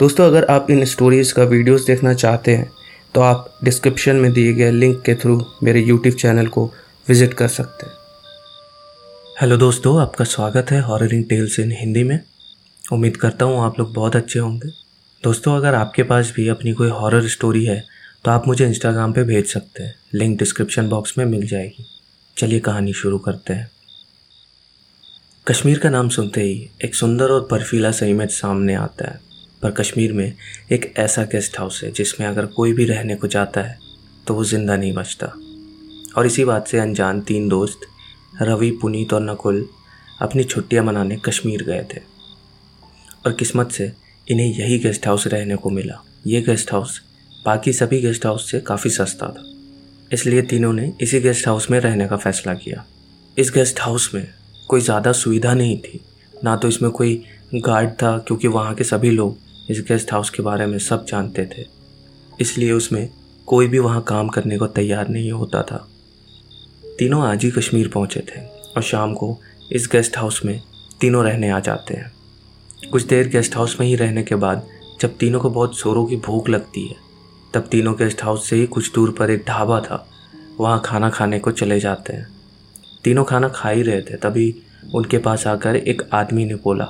दोस्तों, अगर आप इन स्टोरीज़ का वीडियोस देखना चाहते हैं तो आप डिस्क्रिप्शन में दिए गए लिंक के थ्रू मेरे यूट्यूब चैनल को विज़िट कर सकते हैं। हेलो दोस्तों, आपका स्वागत है हॉररिंग टेल्स इन हिंदी में। उम्मीद करता हूँ आप लोग बहुत अच्छे होंगे। दोस्तों, अगर आपके पास भी अपनी कोई हॉरर स्टोरी है तो आप मुझे इंस्टाग्राम पे भेज सकते हैं। लिंक डिस्क्रिप्शन बॉक्स में मिल जाएगी। चलिए कहानी शुरू करते हैं। कश्मीर का नाम सुनते ही एक सुंदर और बर्फीला सा इमेज सामने आता है। पर कश्मीर में एक ऐसा गेस्ट हाउस है जिसमें अगर कोई भी रहने को जाता है तो वो ज़िंदा नहीं बचता। और इसी बात से अनजान तीन दोस्त, रवि, पुनीत और नकुल, अपनी छुट्टियाँ मनाने कश्मीर गए थे। और किस्मत से इन्हें यही गेस्ट हाउस रहने को मिला। ये गेस्ट हाउस बाकी सभी गेस्ट हाउस से काफ़ी सस्ता था। इसलिए तीनों ने इसी गेस्ट हाउस में रहने का फ़ैसला किया। इस गेस्ट हाउस में कोई ज़्यादा सुविधा नहीं थी। ना तो इसमें कोई गार्ड था, क्योंकि वहाँ के सभी लोग इस गेस्ट हाउस के बारे में सब जानते थे। इसलिए उसमें कोई भी वहाँ काम करने को तैयार नहीं होता था। तीनों आज ही कश्मीर पहुँचे थे और शाम को इस गेस्ट हाउस में तीनों रहने आ जाते हैं। कुछ देर गेस्ट हाउस में ही रहने के बाद जब तीनों को बहुत जोरों की भूख लगती है, तब तीनों गेस्ट हाउस से ही कुछ दूर पर एक ढाबा था। वहाँ खाना खाने को चले जाते हैं। तीनों खाना खा ही रहे थे, तभी उनके पास आकर एक आदमी ने बोला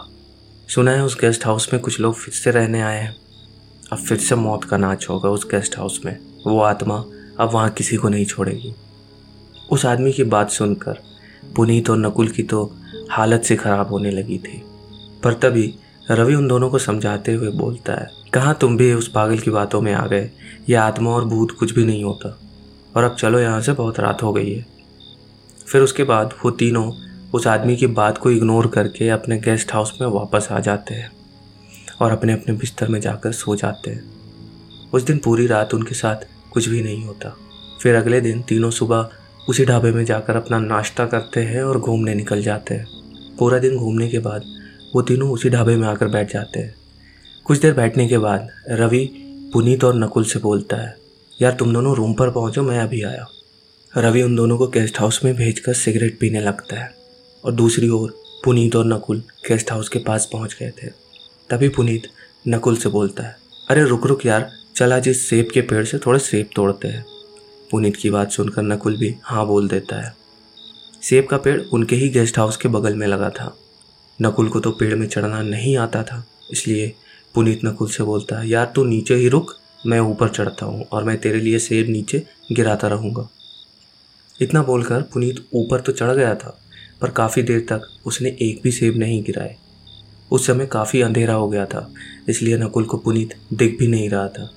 सुना है उस गेस्ट हाउस में कुछ लोग फिर से रहने आए हैं। अब फिर से मौत का नाच होगा उस गेस्ट हाउस में। वो आत्मा अब वहाँ किसी को नहीं छोड़ेगी। उस आदमी की बात सुनकर पुनीत और नकुल की तो हालत से ख़राब होने लगी थी। पर तभी रवि उन दोनों को समझाते हुए बोलता है, कहाँ तुम भी उस पागल की बातों में आ गए? ये आत्मा और भूत कुछ भी नहीं होता। और अब चलो यहाँ से बहुत रात हो गई है। फिर उसके बाद वो तीनों उस आदमी की बात को इग्नोर करके अपने गेस्ट हाउस में वापस आ जाते हैं और अपने अपने बिस्तर में जाकर सो जाते हैं। उस दिन पूरी रात उनके साथ कुछ भी नहीं होता। फिर अगले दिन तीनों सुबह उसी ढाबे में जाकर अपना नाश्ता करते हैं और घूमने निकल जाते हैं। पूरा दिन घूमने के बाद वो तीनों उसी ढाबे में आकर बैठ जाते हैं। कुछ देर बैठने के बाद रवि पुनीत और नकुल से बोलता है, यार तुम दोनों रूम पर पहुंचो, मैं अभी आया रवि उन दोनों को गेस्ट हाउस में भेजकर सिगरेट पीने लगता है। और दूसरी ओर पुनीत और नकुल गेस्ट हाउस के पास पहुँच गए थे। तभी पुनीत नकुल से बोलता है, अरे रुक रुक यार, चल आज इस सेब के पेड़ से थोड़े सेब तोड़ते हैं। पुनीत की बात सुनकर नकुल भी हाँ बोल देता है। सेब का पेड़ उनके ही गेस्ट हाउस के बगल में लगा था। नकुल को तो पेड़ में चढ़ना नहीं आता था, इसलिए पुनीत नकुल से बोलता है, यार तू नीचे ही रुक, मैं ऊपर चढ़ता हूँ और मैं तेरे लिए सेब नीचे गिराता रहूँगा। इतना बोलकर पुनीत ऊपर तो चढ़ गया था पर काफ़ी देर तक उसने एक भी सेब नहीं गिराए। उस समय काफ़ी अंधेरा हो गया था, इसलिए नकुल को पुनीत दिख भी नहीं रहा था।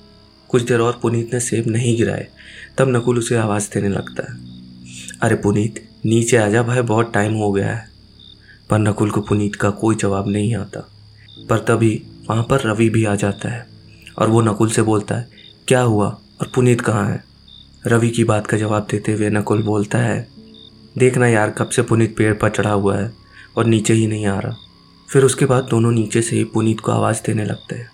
कुछ देर और पुनीत ने सेब नहीं गिराए, तब नकुल उसे आवाज़ देने लगता है। अरे पुनीत, नीचे आ जा भाई, बहुत टाइम हो गया है। पर नकुल को पुनीत का कोई जवाब नहीं आता। पर तभी वहाँ पर रवि भी आ जाता है, और वो नकुल से बोलता है, क्या हुआ? और पुनीत कहाँ है? रवि की बात का जवाब देते हुए नकुल बोलता है देखना यार कब से पुनीत पेड़ पर चढ़ा हुआ है और नीचे ही नहीं आ रहा। फिर उसके बाद दोनों नीचे से ही पुनीत को आवाज़ देने लगते हैं,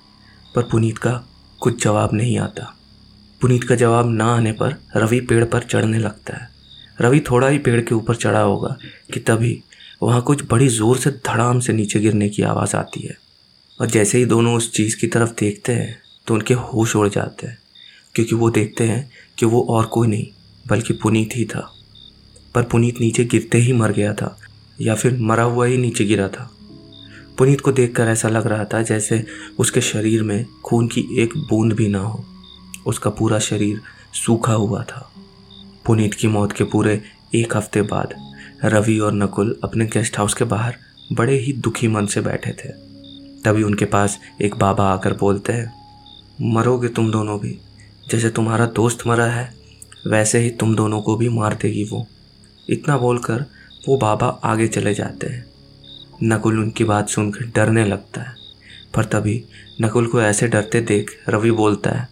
पर पुनीत का कुछ जवाब नहीं आता। पुनीत का जवाब ना आने पर रवि पेड़ पर चढ़ने लगता है। रवि थोड़ा ही पेड़ के ऊपर चढ़ा होगा कि तभी वहाँ कुछ बड़ी ज़ोर से धड़ाम से नीचे गिरने की आवाज़ आती है। और जैसे ही दोनों उस चीज़ की तरफ़ देखते हैं तो उनके होश उड़ जाते हैं, क्योंकि वो देखते हैं कि वो और कोई नहीं, बल्कि पुनीत ही था। पर पुनीत नीचे गिरते ही मर गया था, या फिर मरा हुआ ही नीचे गिरा था। पुनीत को देखकर ऐसा लग रहा था जैसे उसके शरीर में खून की एक बूंद भी ना हो। उसका पूरा शरीर सूखा हुआ था। पुनीत की मौत के पूरे एक हफ़्ते बाद रवि और नकुल अपने गेस्ट हाउस के बाहर बड़े ही दुखी मन से बैठे थे। तभी उनके पास एक बाबा आकर बोलते हैं, मरोगे तुम दोनों भी, जैसे तुम्हारा दोस्त मरा है, वैसे ही तुम दोनों को भी मार देगी वो। इतना बोलकर वो बाबा आगे चले जाते हैं। नकुल उनकी बात सुनकर डरने लगता है, पर तभी नकुल को ऐसे डरते देख रवि बोलता है,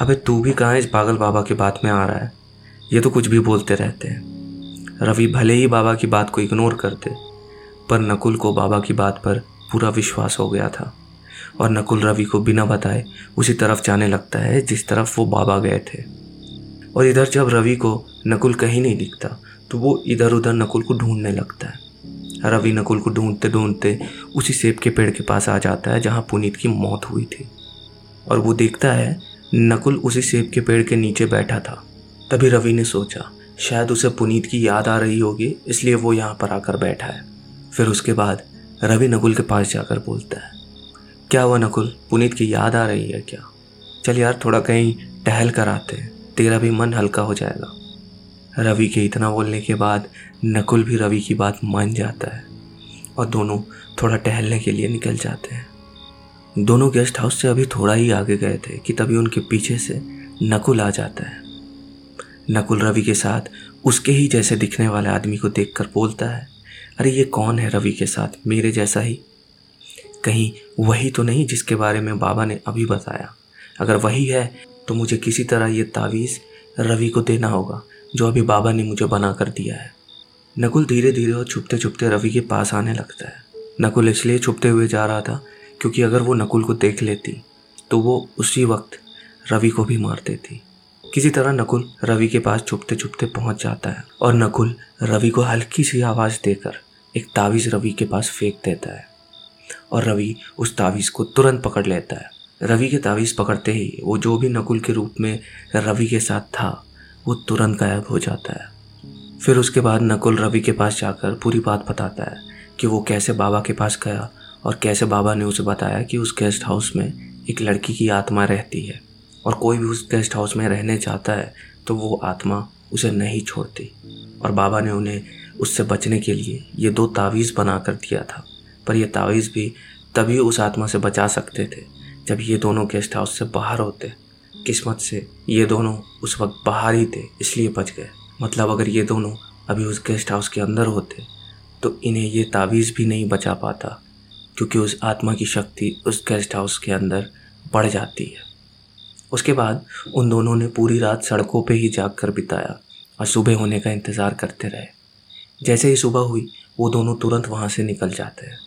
अबे तू भी कहाँ इस पागल बाबा की बात में आ रहा है? ये तो कुछ भी बोलते रहते हैं। रवि भले ही बाबा की बात को इग्नोर करते, पर नकुल को बाबा की बात पर पूरा विश्वास हो गया था, और नकुल रवि को बिना बताए उसी तरफ़ जाने लगता है जिस तरफ़ वो बाबा गए थे। और इधर जब रवि को नकुल कहीं नहीं दिखता तो वो इधर उधर नकुल को ढूँढने लगता है। रवि नकुल को ढूंढते ढूंढते उसी सेब के पेड़ के पास आ जाता है, जहाँ पुनीत की मौत हुई थी। और वो देखता है, नकुल उसी सेब के पेड़ के नीचे बैठा था। तभी रवि ने सोचा, शायद उसे पुनीत की याद आ रही होगी, इसलिए वो यहाँ पर आकर बैठा है। फिर उसके बाद रवि नकुल के पास जाकर बोलता है, क्या हुआ नकुल? पुनीत की याद आ रही है क्या? चल यार, थोड़ा कहीं टहल कर आते हैं। तेरा भी मन हल्का हो जाएगा। रवि के इतना बोलने के बाद नकुल भी रवि की बात मान जाता है और दोनों थोड़ा टहलने के लिए निकल जाते हैं। दोनों गेस्ट हाउस से अभी थोड़ा ही आगे गए थे कि तभी उनके पीछे से नकुल आ जाता है। नकुल रवि के साथ उसके ही जैसे दिखने वाले आदमी को देखकर बोलता है, अरे ये कौन है रवि के साथ? मेरे जैसा ही। कहीं वही तो नहीं जिसके बारे में बाबा ने अभी बताया। अगर वही है तो मुझे किसी तरह ये तावीज़ रवि को देना होगा। जो अभी बाबा ने मुझे बना कर दिया है। नकुल धीरे धीरे और छुपते छुपते रवि के पास आने लगता है। नकुल इसलिए छुपते हुए जा रहा था क्योंकि अगर वो नकुल को देख लेती तो वो उसी वक्त रवि को भी मार देती। किसी तरह नकुल रवि के पास छुपते छुपते पहुँच जाता है और नकुल रवि को हल्की सी आवाज़ देकर एक तावीज़ रवि के पास फेंक देता है और रवि उस तावीज़ को तुरंत पकड़ लेता है। रवि के तावीज़ पकड़ते ही वो जो भी नकुल के रूप में रवि के साथ था वो तुरंत गायब हो जाता है। फिर उसके बाद नकुल रवि के पास जाकर पूरी बात बताता है कि वो कैसे बाबा के पास गया और कैसे बाबा ने उसे बताया कि उस गेस्ट हाउस में एक लड़की की आत्मा रहती है और कोई भी उस गेस्ट हाउस में रहने जाता है तो वो आत्मा उसे नहीं छोड़ती। और बाबा ने उन्हें उससे बचने के लिए ये दो तावीज़ बना कर दिया था, पर यह तावीज़ भी तभी उस आत्मा से बचा सकते थे जब ये दोनों गेस्ट हाउस से बाहर होते। किस्मत से ये दोनों उस वक्त बाहर ही थे, इसलिए बच गए। मतलब अगर ये दोनों अभी उस गेस्ट हाउस के अंदर होते तो इन्हें ये तावीज़ भी नहीं बचा पाता, क्योंकि उस आत्मा की शक्ति उस गेस्ट हाउस के अंदर बढ़ जाती है। उसके बाद उन दोनों ने पूरी रात सड़कों पे ही जाग कर बिताया और सुबह होने का इंतज़ार करते रहे। जैसे ही सुबह हुई, वो दोनों तुरंत वहाँ से निकल जाते हैं।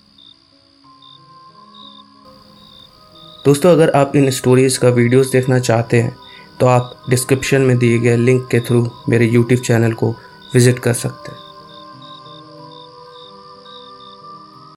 दोस्तों, अगर आप इन स्टोरीज़ का वीडियोस देखना चाहते हैं तो आप डिस्क्रिप्शन में दिए गए लिंक के थ्रू मेरे यूट्यूब चैनल को विज़िट कर सकते हैं।